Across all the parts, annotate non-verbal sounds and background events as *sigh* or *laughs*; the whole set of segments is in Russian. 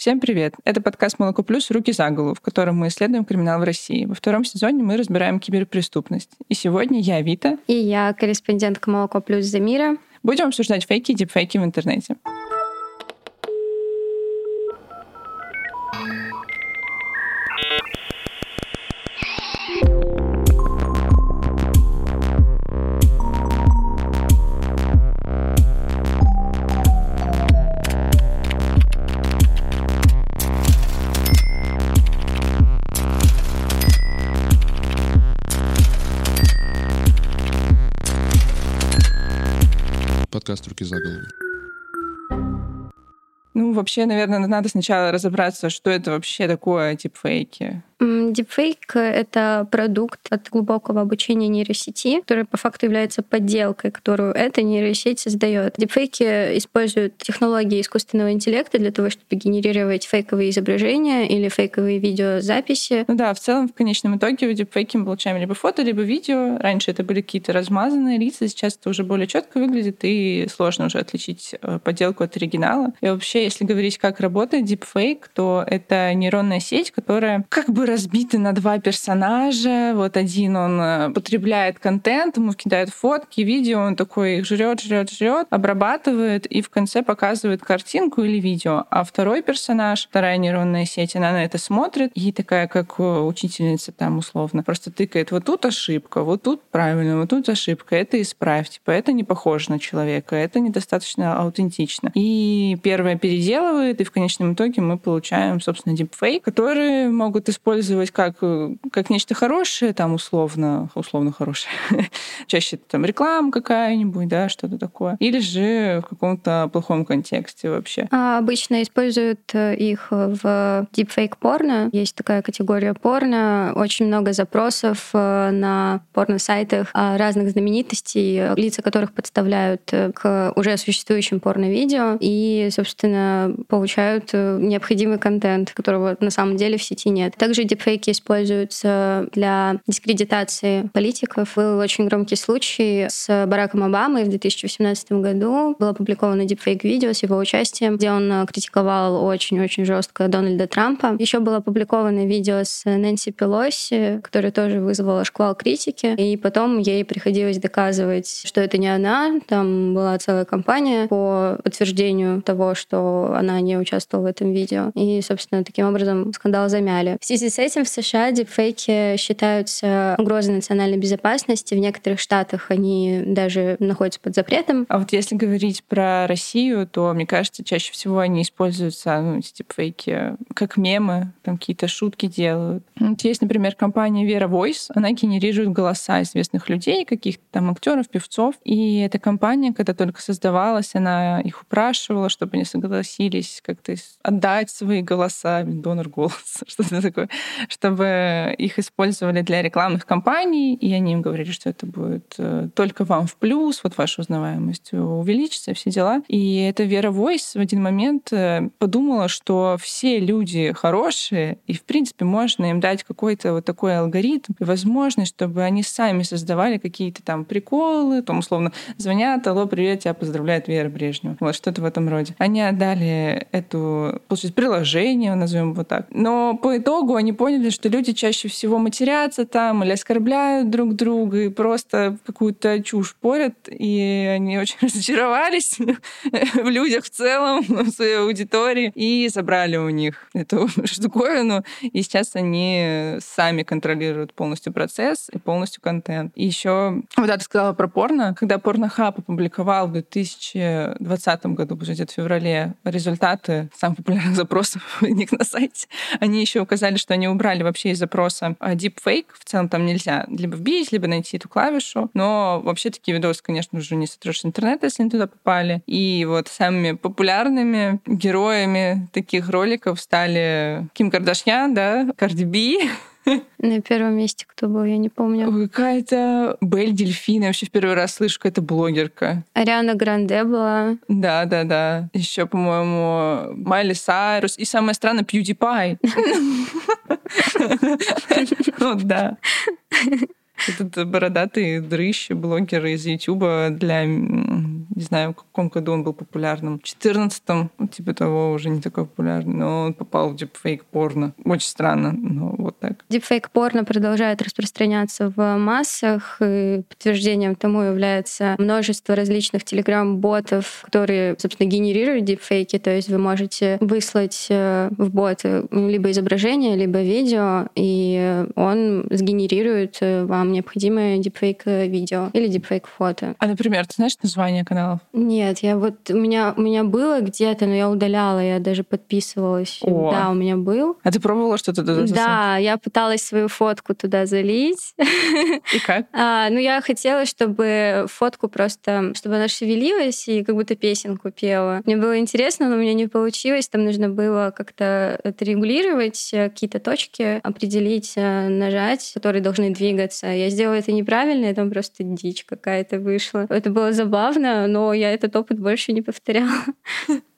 Всем привет! Это подкаст «Молоко плюс. Руки за голову», в котором мы исследуем криминал в России. Во втором сезоне мы разбираем киберпреступность. И сегодня я Вита. И я корреспондентка «Молоко плюс» Замира. Будем обсуждать фейки и дипфейки в интернете. «Руки за голову». Ну, вообще, наверное, надо сначала разобраться, что это вообще такое типфейки. Deepfake — это продукт от глубокого обучения нейросети, который по факту является подделкой, которую эта нейросеть создает. Дипфейки используют технологии искусственного интеллекта для того, чтобы генерировать фейковые изображения или фейковые видеозаписи. Ну да, в целом, в конечном итоге в дипфейке мы получаем либо фото, либо видео. Раньше это были какие-то размазанные лица, сейчас это уже более четко выглядит, и сложно уже отличить э, подделку от оригинала. И вообще, если говорить, как работает дипфейк, то это нейронная сеть, которая как бы разбиты на два персонажа. Вот один он э, потребляет контент, ему кидают фотки, видео, он такой их жрет, жрет, жрет, обрабатывает и в конце показывает картинку или видео. А второй персонаж, вторая нейронная сеть, она на это смотрит и такая, как э, учительница там условно, просто тыкает, вот тут ошибка, вот тут правильно, вот тут ошибка, это исправь, типа это не похоже на человека, это недостаточно аутентично. И первое переделывает, и в конечном итоге мы получаем, собственно, дипфейк, которые могут использовать использовать как, э, как нечто хорошее, там условно, условно хорошее. *laughs* Чаще там реклама какая-нибудь, да, что-то такое. Или же в каком-то плохом контексте вообще. А обычно используют э, их в deepfake порно. Есть такая категория порно. Очень много запросов э, на порно-сайтах разных знаменитостей, лица которых подставляют к уже существующим порно-видео и, собственно, получают необходимый контент, которого на самом деле в сети нет. Также дипфейки используются для дискредитации политиков. Был очень громкий случай с Бараком Обамой в 2018 году. Было опубликовано дипфейк-видео с его участием, где он критиковал очень-очень жестко Дональда Трампа. Еще было опубликовано видео с Нэнси Пелоси, которое тоже вызвало шквал критики. И потом ей приходилось доказывать, что это не она. Там была целая кампания по подтверждению того, что она не участвовала в этом видео. И, собственно, таким образом скандал замяли. В связи с этим в США дипфейки считаются угрозой национальной безопасности. В некоторых штатах они даже находятся под запретом. А вот если говорить про Россию, то, мне кажется, чаще всего они используются, ну, эти дипфейки, как мемы, там какие-то шутки делают. Вот есть, например, компания Vera Voice, она генерирует голоса известных людей, каких-то там актеров, певцов. И эта компания, когда только создавалась, она их упрашивала, чтобы они согласились как-то отдать свои голоса, донор голос, *laughs* что-то такое, чтобы их использовали для рекламных кампаний, и они им говорили, что это будет э, только вам в плюс, вот ваша узнаваемость увеличится, все дела. И эта Вера Войс в один момент э, подумала, что все люди хорошие, и, в принципе, можно им дать какой-то вот такой алгоритм и возможность, чтобы они сами создавали какие-то там приколы, там, условно, звонят, алло, привет, тебя поздравляет Вера Брежнева. Вот что-то в этом роде. Они отдали эту, получается, приложение, назовем его так. Но по итогу они поняли, что люди чаще всего матерятся там или оскорбляют друг друга и просто какую-то чушь порят, и они очень *laughs* разочаровались в людях в целом, в своей аудитории, и забрали у них эту *laughs* штуковину, и сейчас они сами контролируют полностью процесс и полностью контент. И еще, вот я сказала про порно, когда Порнохаб опубликовал в 2020 году, где в феврале, результаты самых популярных *laughs* запросов у них на сайте, они еще указали, что они убрали вообще из запроса а, deepfake. В целом там нельзя либо вбить, либо найти эту клавишу. Но вообще такие видосы, конечно, уже не сотрешь с интернета, если они туда попали. И вот самыми популярными героями таких роликов стали Ким Кардашьян, да, Карди Би, *laughs* На первом месте кто был, я не помню. Какая-то Бель Дельфин. Я вообще в первый раз слышу, какая-то блогерка. Ариана Гранде была. Да, да, да. Еще, по-моему, Майли Сайрус. И самое странное, PewDiePie. Ну *laughs* да. Этот бородатый дрыщ, блогер из Ютуба для не знаю, в каком году он был популярным. В 14-м, ну, типа того, уже не такой популярный, но он попал в дипфейк порно. Очень странно, но вот так. Дипфейк порно продолжает распространяться в массах, и подтверждением тому является множество различных телеграм-ботов, которые, собственно, генерируют дипфейки, то есть вы можете выслать э, в бот либо изображение, либо видео, и он сгенерирует э, вам необходимое дипфейк видео или дипфейк фото. А, например, ты знаешь название каналов? Нет, я вот у меня у меня было где-то, но я удаляла, я даже подписывалась. О. Да, у меня был. А ты пробовала что-то? Да, я пыталась свою фотку туда залить. И как? *laughs* А, ну, я хотела, чтобы фотку просто, чтобы она шевелилась и как будто песенку пела. Мне было интересно, но у меня не получилось. Там нужно было как-то отрегулировать э, какие-то точки, определить, э, нажать, которые должны двигаться. Я сделала это неправильно, и там просто дичь какая-то вышла. Это было забавно, но я этот опыт больше не повторяла. *laughs*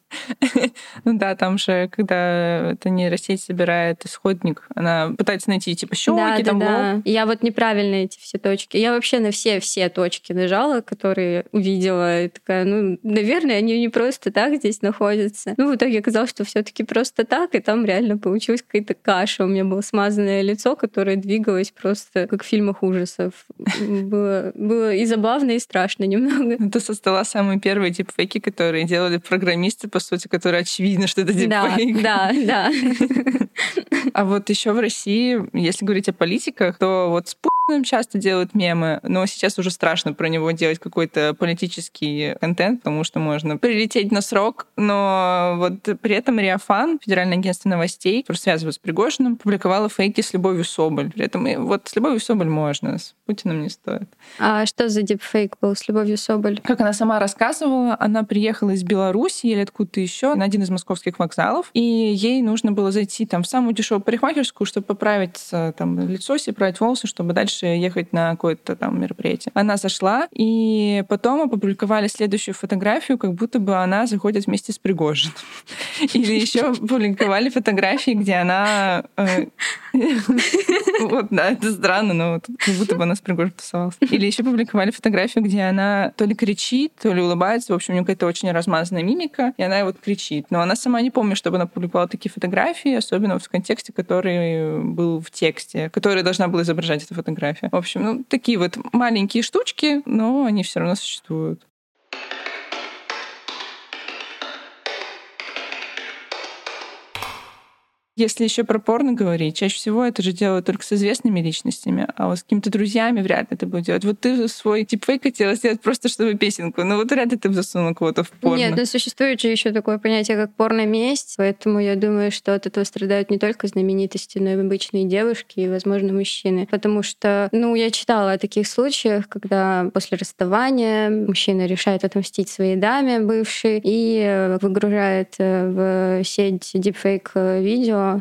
Ну да, там же, когда эта нейросеть собирает исходник, она пытается найти типа щеки, да, там да, да. Я вот неправильно эти все точки. Я вообще на все-все точки нажала, которые увидела. И такая, ну, наверное, они не просто так здесь находятся. Ну, в итоге оказалось, что все таки просто так, и там реально получилась какая-то каша. У меня было смазанное лицо, которое двигалось просто как в фильмах ужасов. Было, было и забавно, и страшно немного. Это создала самые первые дипфейки, которые делали программисты по сути, которая очевидно, что это дипфейк. Да, да, да. *laughs* А вот еще в России, если говорить о политиках, то вот с Часто делают мемы, но сейчас уже страшно про него делать какой-то политический контент, потому что можно прилететь на срок, но вот при этом Риафан, Федеральное агентство новостей, которое связывают с Пригожиным, публиковало фейки с Любовью Соболь. При этом вот с Любовью Соболь можно, с Путиным не стоит. А что за дипфейк был с Любовью Соболь? Как она сама рассказывала, она приехала из Беларуси или откуда-то еще на один из московских вокзалов, и ей нужно было зайти там в самую дешевую парикмахерскую, чтобы поправить там лицо себе, править волосы, чтобы дальше ехать на какое-то там мероприятие. Она зашла, и потом опубликовали следующую фотографию, как будто бы она заходит вместе с Пригожиным. *laughs* Или еще публиковали фотографии, где она... Э, *laughs* вот, да, это странно, но как будто бы она с Пригожиным тусовалась. Или еще публиковали фотографию, где она то ли кричит, то ли улыбается. В общем, у нее какая-то очень размазанная мимика, и она вот кричит. Но она сама не помнит, чтобы она публиковала такие фотографии, особенно в контексте, который был в тексте, который должна была изображать эта фотография. В общем, ну, такие вот маленькие штучки, но они все равно существуют. Если еще про порно говорить, чаще всего это же делают только с известными личностями, а вот с какими-то друзьями вряд ли это будет делать. Вот ты свой типфейк хотела сделать просто чтобы песенку, но вот вряд ли ты бы засунул кого-то в порно. Нет, да существует же еще такое понятие, как порно-месть, поэтому я думаю, что от этого страдают не только знаменитости, но и обычные девушки и, возможно, мужчины. Потому что, ну, я читала о таких случаях, когда после расставания мужчина решает отомстить своей даме бывшей и выгружает э, в сеть дипфейк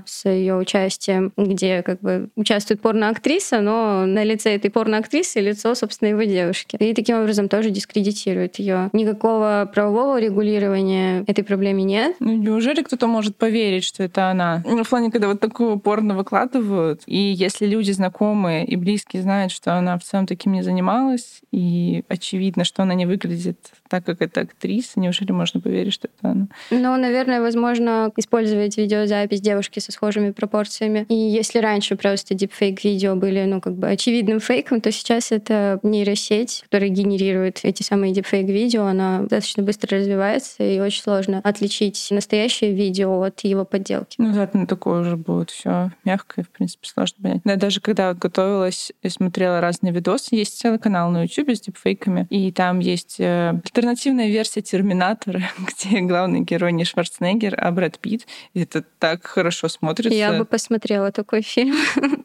с ее участием, где как бы участвует порноактриса, но на лице этой порноактрисы лицо, собственно, его девушки. И таким образом тоже дискредитирует ее. Никакого правового регулирования этой проблеме нет. Ну, неужели кто-то может поверить, что это она? Ну, в плане, когда вот такого порно выкладывают, и если люди знакомые и близкие знают, что она в целом таким не занималась, и очевидно, что она не выглядит так, как эта актриса, неужели можно поверить, что это она? Ну, наверное, возможно, использовать видеозапись девушки девушки со схожими пропорциями. И если раньше просто дипфейк-видео были, ну, как бы очевидным фейком, то сейчас это нейросеть, которая генерирует эти самые дипфейк-видео, она достаточно быстро развивается, и очень сложно отличить настоящее видео от его подделки. Ну да, ну такое уже будет все мягко, и, в принципе, сложно понять. Да, даже когда вот готовилась и смотрела разные видосы, есть целый канал на YouTube с дипфейками, и там есть э, альтернативная версия Терминатора, *laughs* где главный герой не Шварценеггер, а Брэд Питт. И это так хорошо хорошо смотрится. Я бы посмотрела такой фильм.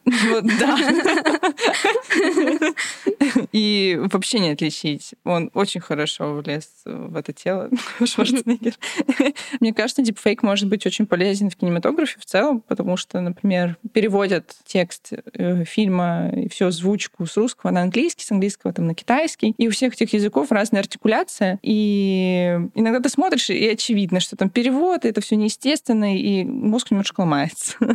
Вот, да. *laughs* И вообще не отличить. Он очень хорошо влез в это тело, *laughs* Шварценеггер. Мне кажется, дипфейк может быть очень полезен в кинематографе в целом, потому что, например, переводят текст э, фильма и всю озвучку с русского на английский, с английского там на китайский. И у всех этих языков разная артикуляция. И иногда ты смотришь, и очевидно, что там перевод, и это все неестественно, и мозг немножко ломается. *laughs*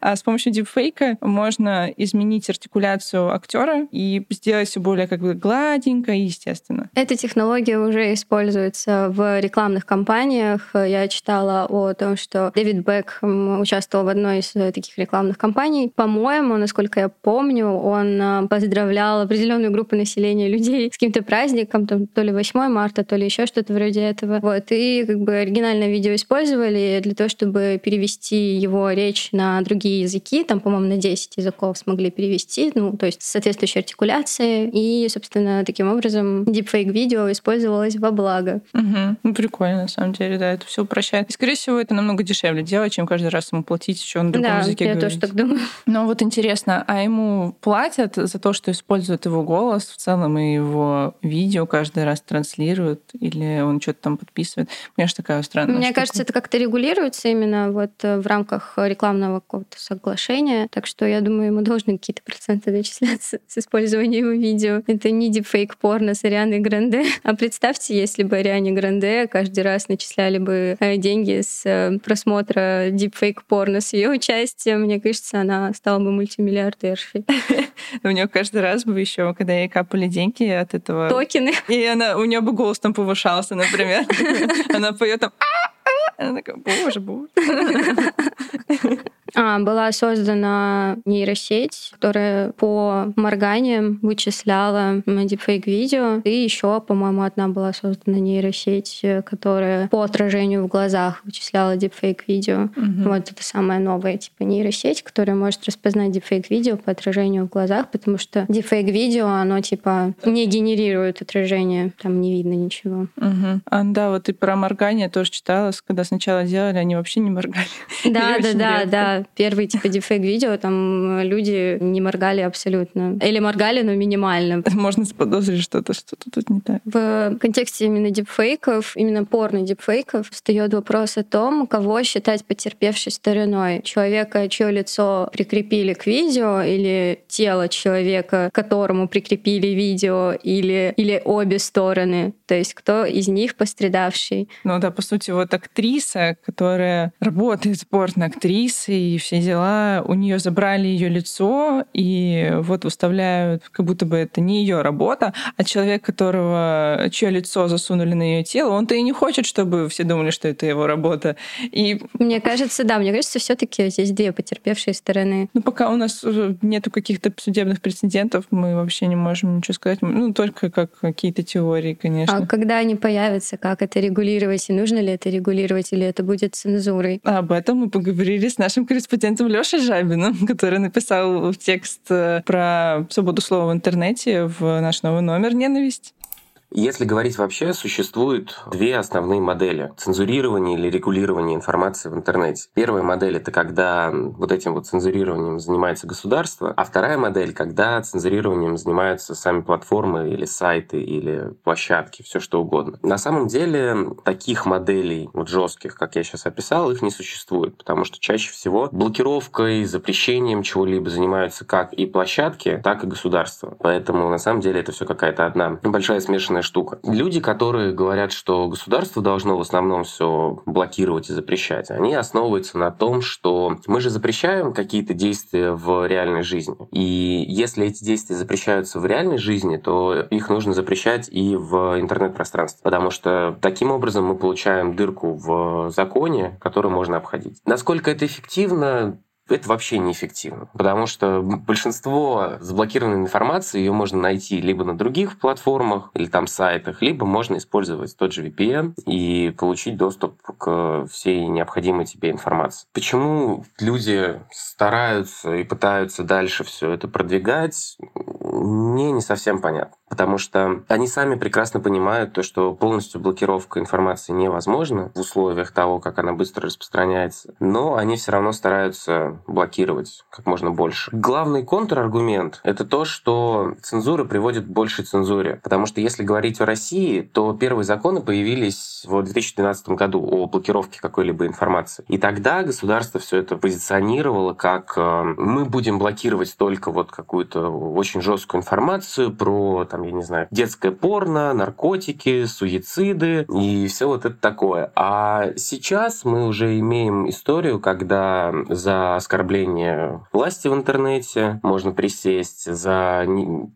А с помощью дипфейка можно изменить артикуляцию актера и сделать все более как бы гладенько и естественно. Эта технология уже используется в рекламных кампаниях. Я читала о том, что Дэвид Бек участвовал в одной из таких рекламных кампаний. По-моему, насколько я помню, он а, поздравлял определенную группу населения людей с каким-то праздником, там, то ли 8 марта, то ли еще что-то вроде этого. Вот. И как бы оригинальное видео использовали для того, чтобы перевести его речь на другие языки. Там, по-моему, на 10 языков смогли перевести, ну, то есть соответствующей артикуляции. И, собственно, таким образом deepfake видео использовалось во благо. Угу. Ну, прикольно, на самом деле, да, это все упрощает. И, скорее всего, это намного дешевле делать, чем каждый раз ему платить еще на другом да, языке я говорить. тоже так думаю. Но вот интересно, а ему платят за то, что используют его голос в целом и его видео каждый раз транслируют, или он что-то там подписывает? Мне же такая странная Мне штука. кажется, это как-то регулируется именно вот э, в рамках рекламного какого-то соглашения. Так что я думаю, ему должны какие-то проценты начисляться с использованием его видео. Это не дипфейк порно с Арианой Гранде. *laughs* А представьте, если бы Ариане Гранде каждый раз начисляли бы э, деньги с э, просмотра дипфейк порно с ее участием, мне кажется, она стала бы мультимиллиардершей. *laughs* У нее каждый раз бы еще, когда ей капали деньги от этого... Токены. И она, у нее бы голос там повышался, например. *laughs* Она поет там... «А-а-а». Она такая, боже, боже. А, была создана нейросеть, которая по морганиям вычисляла дипфейк-видео. И еще, по-моему, одна была создана нейросеть, э, которая по отражению в глазах вычисляла дипфейк-видео. Мгм. Вот это самая новая типа нейросеть, которая может распознать дипфейк-видео по отражению в глазах, потому что дипфейк-видео, оно типа не генерирует отражение, там не видно ничего. Мгм. А, да, вот и про моргание тоже читала, когда сначала делали, они вообще не моргали. *laughs* Да, да, да, редко. Да. Первый типа дефейк видео, там э, люди не моргали абсолютно. Или моргали, но минимально. *laughs* Можно заподозрить что-то, что-то тут не так. В контексте именно дипфейков, именно порно дипфейков, встает вопрос о том, кого считать потерпевшей стороной. Человека, чье лицо прикрепили к видео, или тело человека, к которому прикрепили видео, или, или обе стороны. То есть кто из них пострадавший. Ну да, по сути, вот актриса, которая работает порно-актрисой и все дела, у нее забрали ее лицо и вот выставляют, как будто бы это не ее работа, а человек, которого чье лицо засунули на ее тело, он-то и не хочет, чтобы все думали, что это его работа. И Мне кажется, да, мне кажется, все-таки здесь две потерпевшие стороны. ну, пока у нас нету каких-то судебных прецедентов, мы вообще не можем ничего сказать. Ну, только как какие-то теории, конечно. А когда они появятся, как это регулировать, и нужно ли это регулировать, или это будет цензурой? Об этом мы поговорили с нашим корреспондентом Лешей Жабиным, *laughs* который написал текст э, про свободу слова в интернете в наш новый номер «Ненависть». Если говорить вообще, существуют две основные модели цензурирования или регулирования информации в интернете. Первая модель это когда вот этим вот цензурированием занимается государство, а вторая модель, когда цензурированием занимаются сами платформы или сайты или площадки, все что угодно. На самом деле таких моделей вот жестких, как я сейчас описал, их не существует, потому что чаще всего блокировкой, запрещением чего-либо занимаются как и площадки, так и государство. Поэтому на самом деле это все какая-то одна большая смешанная штука. Люди, которые говорят, что государство должно в основном все блокировать и запрещать, они основываются на том, что мы же запрещаем какие-то действия в реальной жизни. И если эти действия запрещаются в реальной жизни, то их нужно запрещать и в интернет-пространстве. Потому что таким образом мы получаем дырку в законе, которую можно обходить. Насколько это эффективно, это вообще неэффективно, потому что большинство заблокированной информации ее можно найти либо на других платформах или там сайтах, либо можно использовать тот же VPN и получить доступ к всей необходимой тебе информации. Почему люди стараются и пытаются дальше все это продвигать, мне не совсем понятно. Потому что они сами прекрасно понимают то, что полностью блокировка информации невозможна в условиях того, как она быстро распространяется. Но они все равно стараются блокировать как можно больше. Главный контраргумент — это то, что цензура приводит к большей цензуре. Потому что если говорить о России, то первые законы появились в 2012 году о блокировке какой-либо информации. И тогда государство все это позиционировало как э, мы будем блокировать только вот какую-то очень жесткую информацию про там, я не знаю, детское порно, наркотики, суициды и все вот это такое. А сейчас мы уже имеем историю, когда за оскорбление власти в интернете можно присесть, за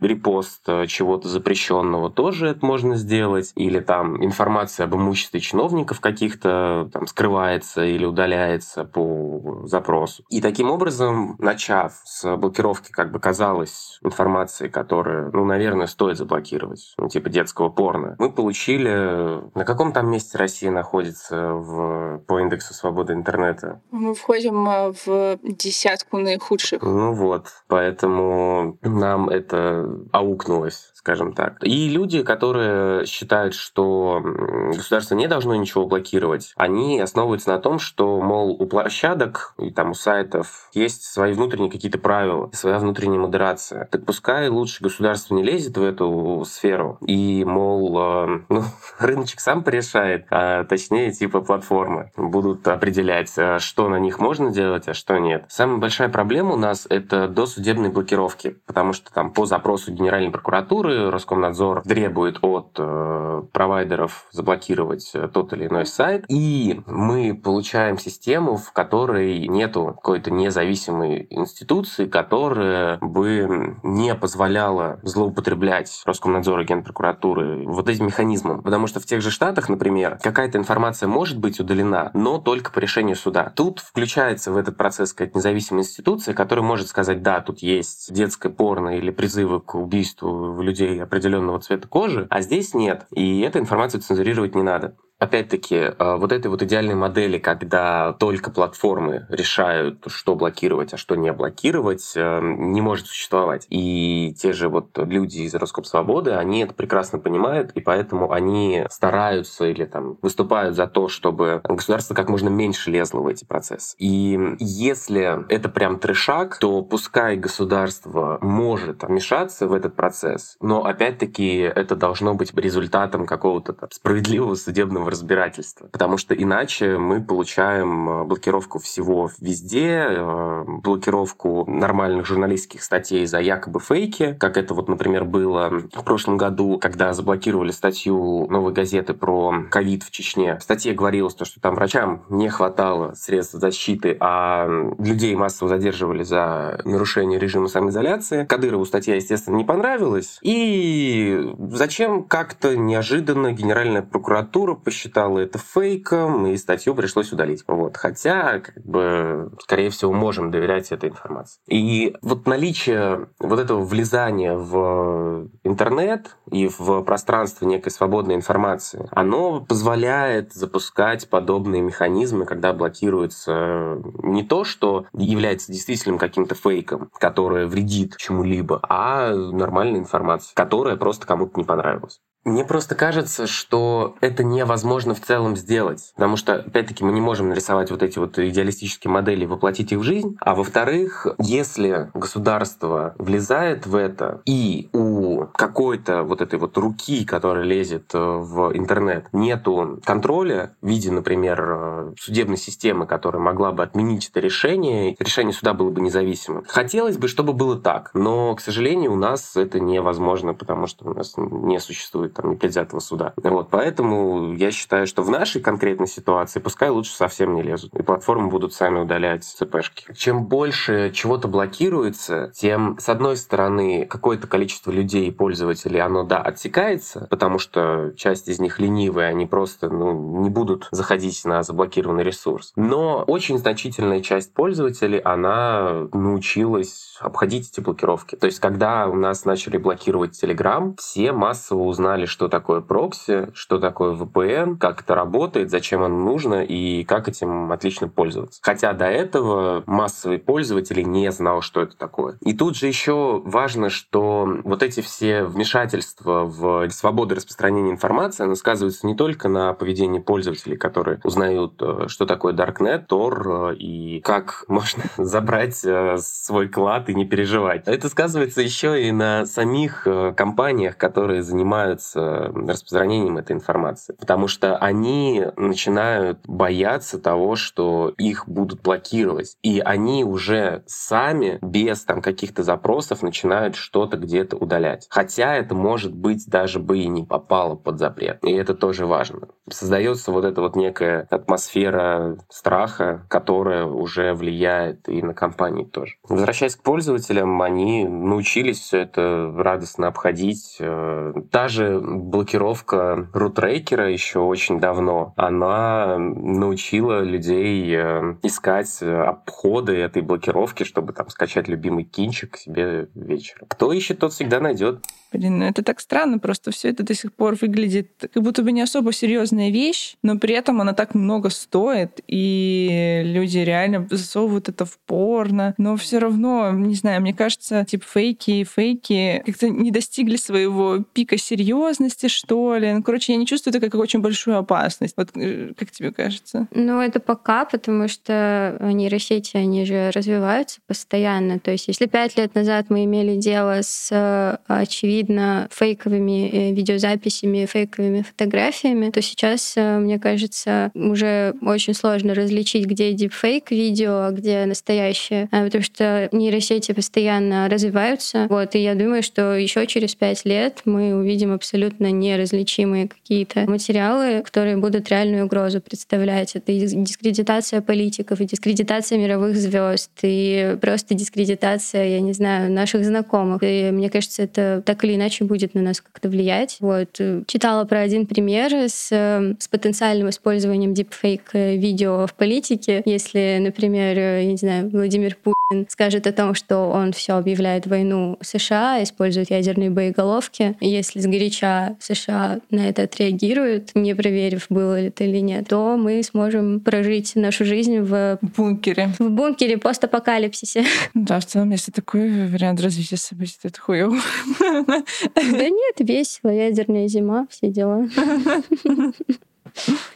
репост чего-то запрещенного тоже это можно сделать, или там информация об имуществе чиновников каких-то там скрывается или удаляется по запросу. И таким образом, начав с блокировки, как бы казалось, информации, которая, ну, наверное, стоит заблокировать, ну, типа детского порно, мы получили... На каком там месте Россия находится в, по индексу свободы интернета? Мы входим э, в десятку наихудших. Ну вот, поэтому нам это аукнулось скажем так. И люди, которые считают, что государство не должно ничего блокировать, они основываются на том, что, мол, у площадок и там у сайтов есть свои внутренние какие-то правила, своя внутренняя модерация. Так пускай лучше государство не лезет в эту сферу и, мол, э, ну, *laughs* рыночек сам порешает, а точнее, типа платформы будут определять, э, что на них можно делать, а что нет. Самая большая проблема у нас — это досудебные блокировки, потому что там по запросу Генеральной прокуратуры Роскомнадзор требует от э, провайдеров заблокировать э, тот или иной сайт, и мы получаем систему, в которой нету какой-то независимой институции, которая бы не позволяла злоупотреблять Роскомнадзор и Генпрокуратуры вот этим механизмом. Потому что в тех же Штатах, например, какая-то информация может быть удалена, но только по решению суда. Тут включается в этот процесс какая-то независимая институция, которая может сказать, да, тут есть детское порно или призывы к убийству людей определенного цвета кожи, а здесь нет. И эту информацию цензурировать не надо опять-таки, э, вот этой вот идеальной модели, когда только платформы решают, что блокировать, а что не блокировать, э, не может существовать. И те же вот люди из Роскомсвободы, они это прекрасно понимают, и поэтому они стараются или там выступают за то, чтобы государство как можно меньше лезло в эти процессы. И если это прям трешак, то пускай государство может вмешаться в этот процесс, но опять-таки это должно быть результатом какого-то справедливого судебного разбирательства. Потому что иначе мы получаем э, блокировку всего везде, э, блокировку нормальных журналистских статей за якобы фейки, как это вот, например, было в прошлом году, когда заблокировали статью «Новой газеты» про ковид в Чечне. В статье говорилось, то, что там врачам не хватало средств защиты, а людей массово задерживали за нарушение режима самоизоляции. Кадырову статья, естественно, не понравилась. И зачем как-то неожиданно Генеральная прокуратура посчитала, посчитала это фейком, и статью пришлось удалить. Вот. Хотя, как бы, скорее всего, можем доверять этой информации. И вот наличие вот этого влезания в интернет и в пространство некой свободной информации, оно позволяет запускать подобные механизмы, когда блокируется не то, что является действительным каким-то фейком, которое вредит чему-либо, а нормальная информация, которая просто кому-то не понравилась. Мне просто кажется, что это невозможно в целом сделать, потому что, опять-таки, мы не можем нарисовать вот эти вот идеалистические модели, воплотить их в жизнь. А во-вторых, если государство влезает в это, и у какой-то вот этой вот руки, которая лезет э, в интернет, нету контроля в виде, например, э, судебной системы, которая могла бы отменить это решение, решение суда было бы независимым. Хотелось бы, чтобы было так, но, к сожалению, у нас это невозможно, потому что у нас не существует там, непредвзятого суда. Вот, поэтому я считаю, что в нашей конкретной ситуации пускай лучше совсем не лезут, и платформы будут сами удалять ЦПшки. Чем больше чего-то блокируется, тем, с одной стороны, какое-то количество людей и пользователей, оно, да, отсекается, потому что часть из них ленивые, они просто ну, не будут заходить на заблокированный ресурс. Но очень значительная часть пользователей, она научилась обходить эти блокировки. То есть, когда у нас начали блокировать Telegram, все массово узнали знали, что такое прокси, что такое VPN, как это работает, зачем оно нужно и как этим отлично пользоваться. Хотя до этого массовый пользователь не знал, что это такое. И тут же еще важно, что вот эти все вмешательства в свободу распространения информации, оно сказывается не только на поведении пользователей, которые узнают, э, что такое Darknet, Tor э, и как можно *laughs* забрать э, свой клад и не переживать. Это сказывается еще и на самих компаниях, которые занимаются распространением этой информации. Потому что они начинают бояться того, что их будут блокировать. И они уже сами без там каких-то запросов начинают что-то где-то удалять. Хотя это, может быть, даже бы и не попало под запрет. И это тоже важно. Создается вот эта вот некая атмосфера страха, которая уже влияет и на компании тоже. Возвращаясь к пользователям, они научились все это радостно обходить. Э, даже блокировка рутрекера еще очень давно, она научила людей э, искать обходы этой блокировки, чтобы там скачать любимый кинчик себе вечером. Кто ищет, тот всегда найдет. Блин, ну это так странно, просто все это до сих пор выглядит как будто бы не особо серьезная вещь, но при этом она так много стоит, и люди реально засовывают это в порно, но все равно, не знаю, мне кажется, типа фейки и фейки как-то не достигли своего пика серьезности, что ли. Ну, короче, я не чувствую это как очень большую опасность. Вот э, как тебе кажется? Ну, это пока, потому что нейросети, они же развиваются постоянно. То есть, если пять лет назад мы имели дело с э, очевидно видно фейковыми э, видеозаписями, фейковыми фотографиями, то сейчас, мне кажется, уже очень сложно различить, где дипфейк видео, а где настоящее, а, потому что нейросети постоянно развиваются. Вот, и я думаю, что еще через пять лет мы увидим абсолютно неразличимые какие-то материалы, которые будут реальную угрозу представлять. Это и дискредитация политиков, и дискредитация мировых звезд, и просто дискредитация, я не знаю, наших знакомых. И мне кажется, это так или иначе будет на нас как-то влиять. Вот. Э, читала про один пример с, э, с потенциальным использованием дипфейк э, видео в политике. Если, например, я не знаю, Владимир Путин скажет о том, что он все объявляет войну США, использует ядерные боеголовки, если сгоряча США на это отреагируют, не проверив, было ли это или нет, то мы сможем прожить нашу жизнь в бункере. В бункере постапокалипсисе. Да, в целом, если такой вариант развития событий, то это хуёво. Да нет, весело, ядерная зима, все дела. *laughs*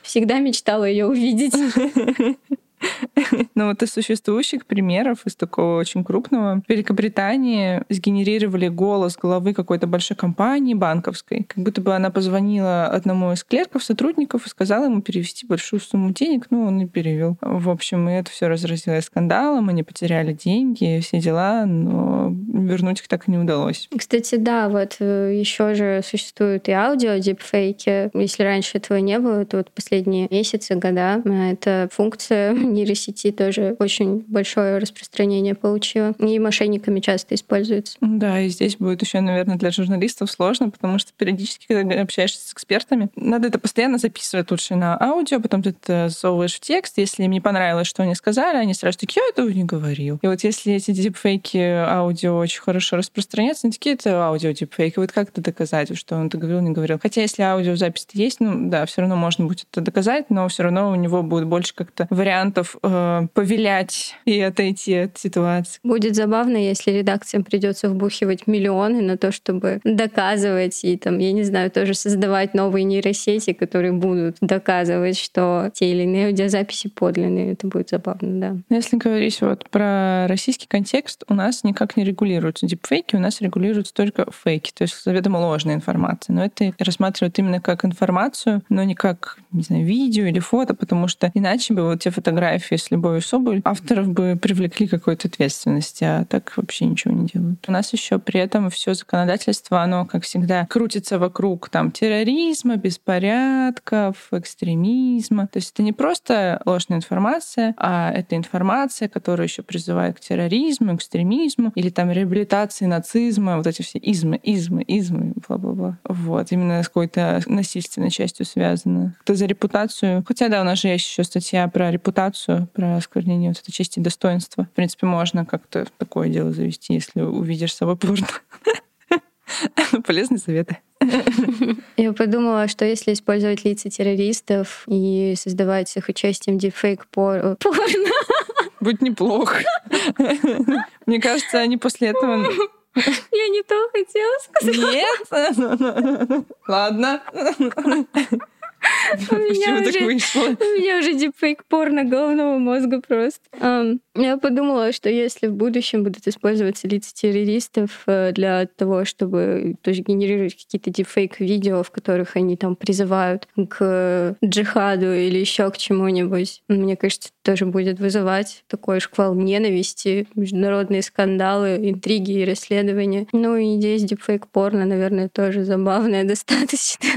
Всегда мечтала ее увидеть. *laughs* Ну вот из существующих примеров, из такого очень крупного, в Великобритании сгенерировали голос главы какой-то большой компании банковской, как будто бы она позвонила одному из клерков, сотрудников и сказала ему перевести большую сумму денег, ну он и перевел. В общем, и это все разразилось скандалом, они потеряли деньги, все дела, но вернуть их так и не удалось. Кстати, да, вот э, еще же существуют и аудио дипфейки. Если раньше этого не было, то вот последние месяцы, года э, эта функция нейросети тоже очень большое распространение получила. И мошенниками часто используется. Да, и здесь будет еще, наверное, для журналистов сложно, потому что периодически, когда общаешься с экспертами, надо это постоянно записывать лучше на аудио, потом ты это засовываешь в текст. Если им не понравилось, что они сказали, они сразу такие, я этого не говорил. И вот если эти дипфейки аудио очень хорошо распространяются, они такие, это аудио дипфейки. Вот как это доказать, что он это говорил, не говорил? Хотя если аудиозапись есть, ну да, все равно можно будет это доказать, но все равно у него будет больше как-то вариантов вариантов э, повилять и отойти от ситуации. Будет забавно, если редакциям придется вбухивать миллионы на то, чтобы доказывать и там, я не знаю, тоже создавать новые нейросети, которые будут доказывать, что те или иные аудиозаписи подлинные. Это будет забавно, да. Если говорить вот про российский контекст, у нас никак не регулируются дипфейки, у нас регулируются только фейки, то есть заведомо ложная информация. Но это рассматривают именно как информацию, но не как, не знаю, видео или фото, потому что иначе бы вот те фотографии фотографии с Любовью Соболь, авторов бы привлекли какой-то ответственности, а так вообще ничего не делают. У нас еще при этом все законодательство, оно, как всегда, крутится вокруг там терроризма, беспорядков, экстремизма. То есть это не просто ложная информация, а это информация, которая еще призывает к терроризму, экстремизму или там реабилитации нацизма, вот эти все измы, измы, измы, бла-бла-бла. Вот, именно с какой-то насильственной частью связано. Это за репутацию. Хотя, да, у нас же есть еще статья про репутацию информацию про осквернение вот этой чести достоинства. В принципе, можно как-то такое дело завести, если увидишь с собой порно. *laughs* Полезные советы. Я подумала, что если использовать лица террористов и создавать с их участием дипфейк порно... Будет неплохо. Мне кажется, они после этого я не то хотела сказать. Нет? Ладно. *laughs* Почему так вышло? *laughs* У меня уже дипфейк порно головного мозга просто. Я подумала, что если в будущем будут использоваться лица террористов э, для того, чтобы тоже генерировать какие-то дипфейк-видео, в которых они там призывают к джихаду или еще к чему-нибудь, мне кажется, тоже будет вызывать такой шквал ненависти, международные скандалы, интриги и расследования. Ну и идея с дипфейк-порно, наверное, тоже забавная *laughs* достаточно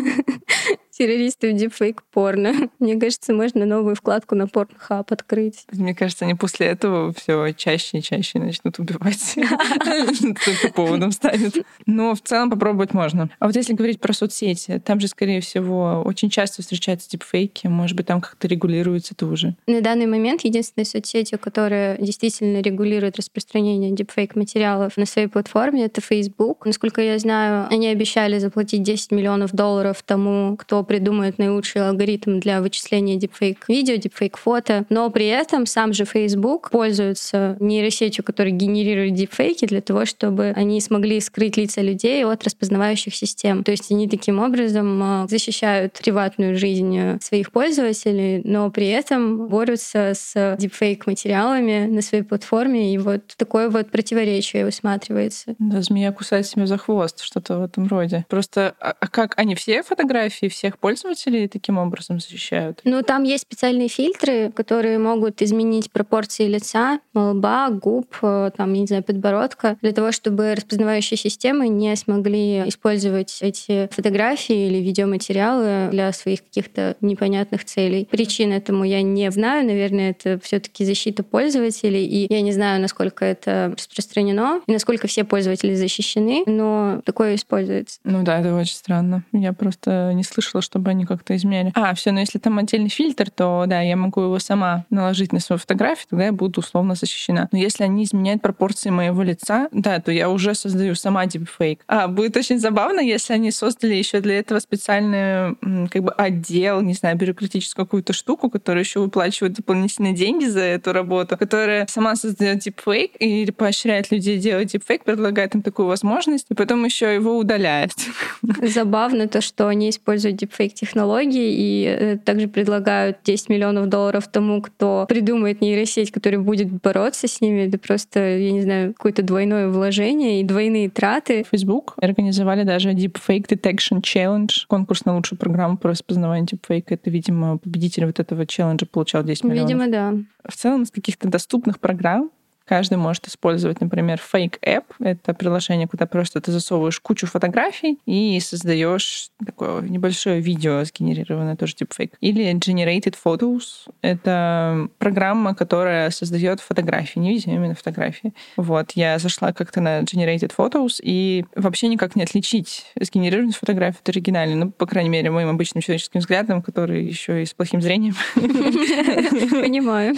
террористы в дипфейк порно. *laughs* Мне кажется, можно новую вкладку на Pornhub открыть. Мне кажется, они после этого все чаще и чаще начнут убивать. *laughs* Только поводом станет. Но в целом попробовать можно. А вот если говорить про соцсети, там же, скорее всего, очень часто встречаются дипфейки. Может быть, там как-то регулируется тоже. На данный момент единственной соцсетью, которая действительно регулирует распространение дипфейк материалов на своей платформе, это Facebook. Насколько я знаю, они обещали заплатить 10 миллионов долларов тому, кто придумает наилучший алгоритм для вычисления дипфейк-видео, дипфейк-фото, но при этом сам же Facebook пользуется нейросетью, которая генерирует дипфейки для того, чтобы они смогли скрыть лица людей от распознавающих систем. То есть они таким образом а, защищают приватную жизнь своих пользователей, но при этом борются с дипфейк-материалами на своей платформе, и вот такое вот противоречие усматривается. Да, змея кусает себя за хвост, что-то в этом роде. Просто, а, а как они все фотографии всех пользователей таким образом защищают? Ну, там есть специальные фильтры, которые могут изменить пропорции лица, лба, губ, э, там, я не знаю, подбородка, для того, чтобы распознавающие системы не смогли использовать эти фотографии или видеоматериалы для своих каких-то непонятных целей. Причин этому я не знаю, наверное, это все таки защита пользователей, и я не знаю, насколько это распространено, и насколько все пользователи защищены, но такое используется. Ну да, это очень странно. Я просто не слышала, чтобы они как-то изменяли. А, все, но если там отдельный фильтр, то да, я могу его сама наложить на свою фотографию, тогда я буду условно защищена. Но если они изменяют пропорции моего лица, да, то я уже создаю сама дипфейк. А, будет очень забавно, если они создали еще для этого специальный как бы отдел, не знаю, бюрократическую какую-то штуку, которая еще выплачивает дополнительные деньги за эту работу, которая сама создает дипфейк и поощряет людей делать дипфейк, предлагает им такую возможность, и потом еще его удаляет. Забавно то, что они используют дипфейк фейк-технологий и э, также предлагают 10 миллионов долларов тому, кто придумает нейросеть, которая будет бороться с ними. Это просто, я не знаю, какое-то двойное вложение и двойные траты. Facebook организовали даже Deepfake Detection Challenge, конкурс на лучшую программу по распознаванию дипфейка. Это, видимо, победитель вот этого челленджа получал 10 миллионов. Видимо, да. В целом, из каких-то доступных программ Каждый может использовать, например, Fake App. Это приложение, куда просто ты засовываешь кучу фотографий и создаешь такое небольшое видео, сгенерированное тоже типа фейк. Или Generated Photos. Это программа, которая создает фотографии, не видео, а именно фотографии. Вот, я зашла как-то на Generated Photos и вообще никак не отличить сгенерированную фотографию от оригинальной. Ну, по крайней мере, моим обычным человеческим взглядом, который еще и с плохим зрением. *laughs* Понимаю.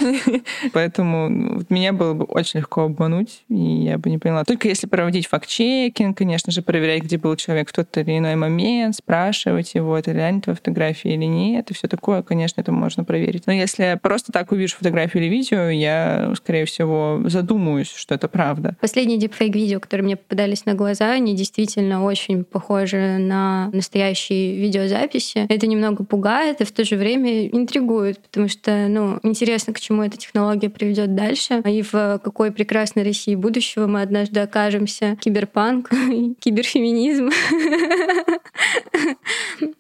Поэтому меня было бы очень легко обмануть, и я бы не поняла. Только если проводить факт-чекинг, конечно же, проверять, где был человек в тот или иной момент, спрашивать его, это реально твоя фотография или нет, и все такое, конечно, это можно проверить. Но если я просто так увижу фотографию или видео, я, скорее всего, задумаюсь, что это правда. Последние дипфейк-видео, которые мне попадались на глаза, они действительно очень похожи на настоящие видеозаписи. Это немного пугает и в то же время интригует, потому что, ну, интересно, к чему эта технология приведет дальше, и в какой прекрасной России будущего мы однажды окажемся. Киберпанк, *laughs* киберфеминизм,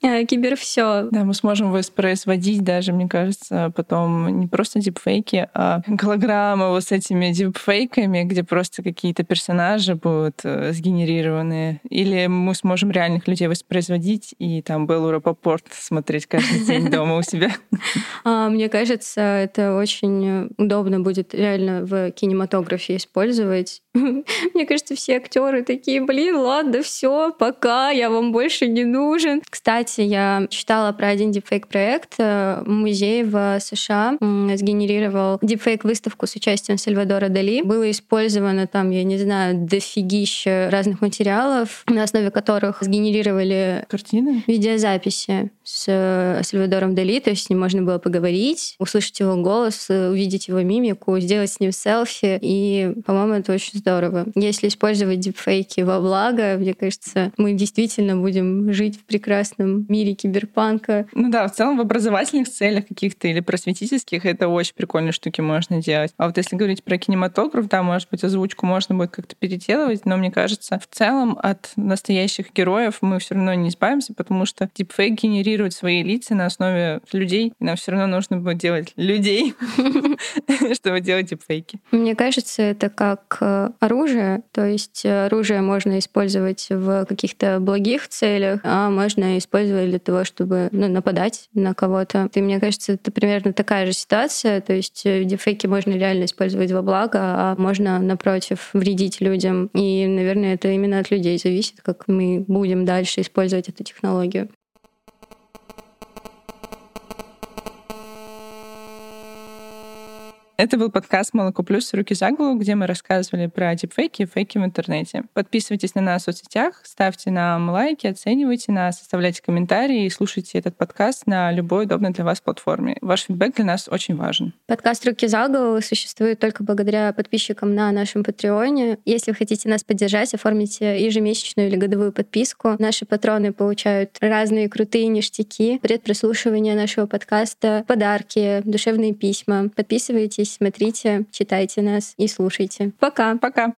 *laughs* кибер все. Да, мы сможем воспроизводить даже, мне кажется, потом не просто дипфейки, а голограммы вот с этими дипфейками, где просто какие-то персонажи будут э, сгенерированы. Или мы сможем реальных людей воспроизводить и там Беллу Рапопорт смотреть каждый день *laughs* дома у себя. А, мне кажется, это очень удобно будет реально в кинематографе кинематографе использовать. *laughs* Мне кажется, все актеры такие, блин, ладно, все, пока, я вам больше не нужен. Кстати, я читала про один дипфейк проект. Э, Музей в США сгенерировал дипфейк выставку с участием Сальвадора Дали. Было использовано там, я не знаю, дофигища разных материалов, на основе которых сгенерировали картины, видеозаписи с э, Сальвадором Дали, то есть с ним можно было поговорить, услышать его голос, увидеть его мимику, сделать с ним селфи. И, по-моему, это очень здорово. Если использовать дипфейки во благо, мне кажется, мы действительно будем жить в прекрасном мире киберпанка. Ну да, в целом в образовательных целях каких-то или просветительских это очень прикольные штуки можно делать. А вот если говорить про кинематограф, да, может быть, озвучку можно будет как-то переделывать, но мне кажется, в целом от настоящих героев мы все равно не избавимся, потому что дипфейк генерирует свои лица на основе людей, и нам все равно нужно будет делать людей, *laughs* чтобы делать дипфейки. Мне кажется, это как оружие, то есть э, оружие можно использовать в каких-то благих целях, а можно использовать для того, чтобы ну, нападать на кого-то. И мне кажется, это примерно такая же ситуация, то есть э, дипфейки можно реально использовать во благо, а можно, напротив, вредить людям. И, наверное, это именно от людей зависит, как мы будем дальше использовать эту технологию. Это был подкаст «Молоко плюс. Руки за голову», где мы рассказывали про дипфейки и фейки в интернете. Подписывайтесь на нас в соцсетях, ставьте нам лайки, оценивайте нас, оставляйте комментарии и слушайте этот подкаст на любой удобной для вас платформе. Ваш фидбэк для нас очень важен. Подкаст «Руки за голову» существует только благодаря подписчикам на нашем Патреоне. Если вы хотите нас поддержать, оформите ежемесячную или годовую подписку. Наши патроны получают разные крутые ништяки, предпрослушивание нашего подкаста, подарки, душевные письма. Подписывайтесь смотрите, читайте нас и слушайте. Пока. Пока.